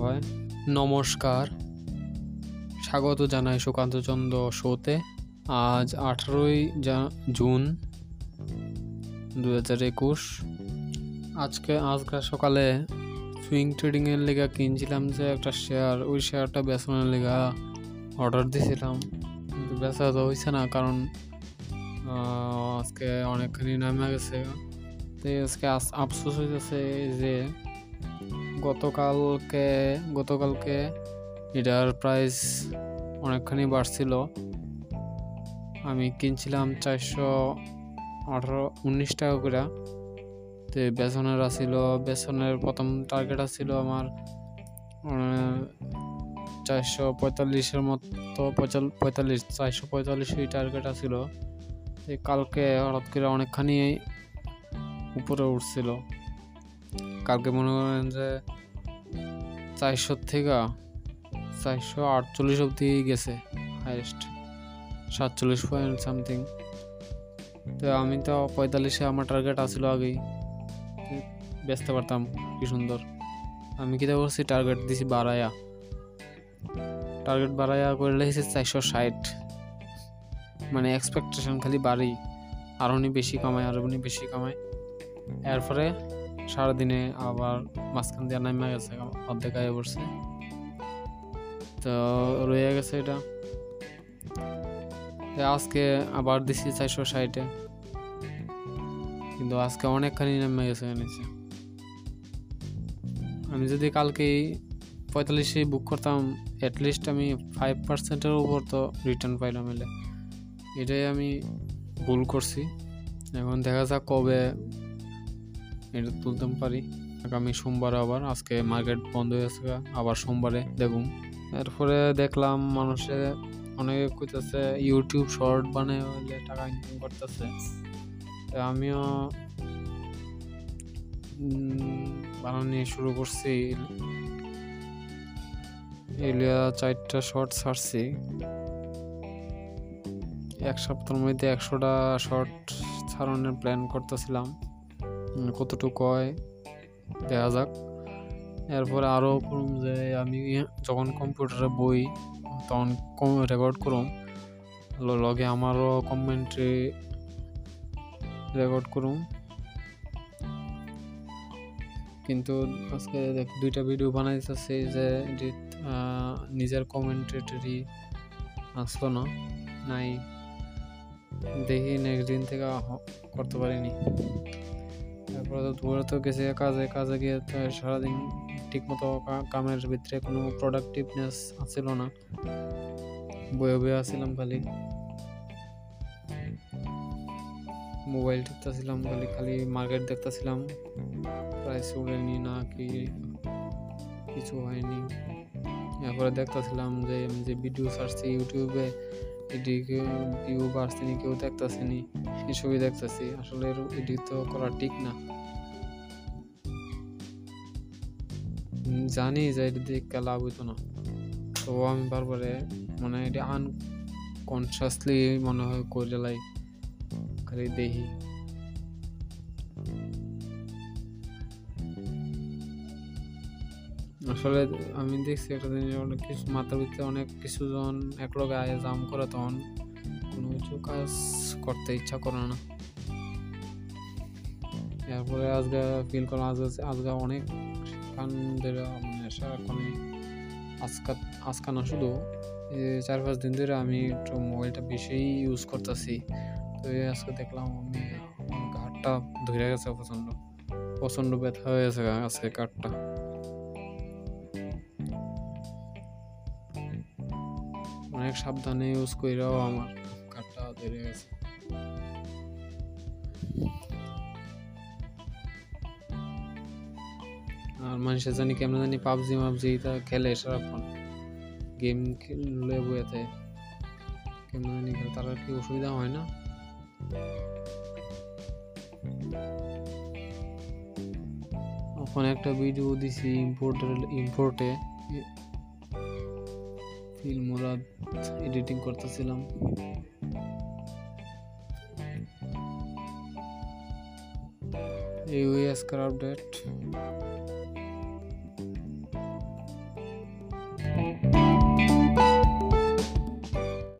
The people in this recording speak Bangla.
হয়। নমস্কার। স্বাগত জানাই সুকান্ত চন্দ্র শোতে। আজ আঠারোই জুন দু হাজার একুশ। আজকে আজকে সকালে সুইং ট্রেডিংয়ের লেগা কিনছিলাম যে একটা শেয়ার ওই শেয়ারটা বেচনের লেগা অর্ডার দিয়েছিলাম কিন্তু বেচা তো হয়েছে না, কারণ আজকে অনেকখানি নামে গেছে। তো আজকে আফসোস হইতেছে যে গতকালকে গতকালকে এটার প্রাইস অনেকখানি বাড়ছিল। আমি কিনছিলাম চারশো আঠারো, উনিশ টাকা করে। তো বেসনের আসছিল বেসনের প্রথম টার্গেট আসছিল আমার চারশো পঁয়তাল্লিশের মতো পঁয়তাল্লিশ, চারশো পঁয়তাল্লিশই টার্গেট আসছিল কালকে হঠাৎ করে অনেকখানি উপরে উঠছিল। কালকে মনে করেন যে চারশো থেকে চারশো আটচল্লিশ অব্দি গেছে হাইয়েস্ট সাতচল্লিশ পয়েন্ট সামথিং তো আমি তো পঁয়তাল্লিশে আমার টার্গেট আসছিল আগেই। বেচতে পারতাম, কি সুন্দর। আমি কিতা করছি টার্গেট দিছি বাড়ায়া টার্গেট বাড়ায়া করলে চারশো ষাট। মানে এক্সপেকটেশন খালি বাড়ি আরও বেশি কামায় আরও বেশি কামায়। এরপরে সারাদিনে আবার মাঝখান দিয়ে নামে গেছে, অর্ধেক আয় পড়ছে। তো রয়ে গেছে এটা। আজকে আবার দিছি চারশো ষাটে। কিন্তু আজকে অনেকখানি নেমে গেছে নিচে। আমি যদি কালকেই পঁয়তাল্লিশে বুক করতাম অ্যাটলিস্ট আমি ফাইভ পার্সেন্টের উপর তো রিটার্ন পাইলাম এলে। এটাই আমি ভুল করছি। এখন দেখা যাক কবে এটা তুলতাম পারি। আগামী সোমবার আবার, আজকে মার্কেট বন্ধ হয়ে হয়েছে আবার সোমবারে দেখুন। এরপরে দেখলাম মানুষে অনেকে কইতেছে ইউটিউব শর্ট বানায় টাকা ইনকাম করতেছে। আমিও বানানি শুরু করছি। এলিয়া চারটা শর্ট ছাড়ছি। এক সপ্তাহের মধ্যে একশোটা শর্ট ছাড়ানোর প্ল্যান করতেছিলাম। কতটুকু হয়, দেখা যাক। এরপরে আরও করুম যে আমি যখন কম্পিউটারে বই তখন রেকর্ড করুম। লগে আমারও কমেন্ট্রি রেকর্ড করুম। কিন্তু আজকে দেখ, দুইটা ভিডিও বানাইতেছে যে নিজের কমেন্ট্রি আসলো না, নাই। দেখি নেক্সট দিন থেকে করতে পারিনি। তারপরে তো দূরে তো গেছে কাজে কাজে গিয়ে সারাদিন ঠিক মতো কামের ভিতরে কোনো প্রোডাক্টিভনেস আসছিল না। বয়ে বয়ে আসছিলাম খালি। মোবাইল টিপতেছিলাম খালি খালি মার্কেট দেখতেছিলাম। প্রাইস উড়েনি না কি, কিছু হয়নি। এরপরে দেখতেছিলাম যে আমি যে ভিডিও সার্চছি ইউটিউবে এদিকে ভিউ বাড়ছেনি কেউ দেখতেছে দেখতেছেনি এসবই দেখতেছি। আসলে এডিট তো করা ঠিক না। জানি যে এটা দেখে লাভ হইতো না। তো আমি বারবারে মানে এটা আনকনসিয়াসলি মনে হয় করে লাই, খালি দেখি। আসলে আমি দেখছি একটা জিনিস অনেক কিছু, মাথার ভিতরে অনেক কিছু যখন একলগে আয়, জাম করে তখন কোনো কিছু কাজ করতে ইচ্ছা করে না। এরপরে আজকে ফিল করলাম, আজকে আজকে অনেক ধরে মানে সারাক্ষণ আজকা আজকা না শুধু চার পাঁচ দিন ধরে আমি একটু মোবাইলটা বেশি ইউজ করতেছি। তো আজকে দেখলাম আমি ঘাটটা ধরে গেছে প্রচণ্ড প্রচণ্ড ব্যথা হয়ে গেছে আজকে কাঠটা অনেক সাবধানে ইউজ কইরাও আমার কাঠটা ধরে গেছে। আর মানুষের জানি কেমন জানি পাবজি, মাবজি তা খেলে সারাক্ষণ। গেম খেললে বইয়াতে কেমন জানি খেলে, তার কি অসুবিধা হয় না। ওখানে একটা ভিডিও দিছি ইম্পোর্টের ইম্পোর্টে ফিল্ম এডিটিং করতেছিলাম। এই আজকের আপডেট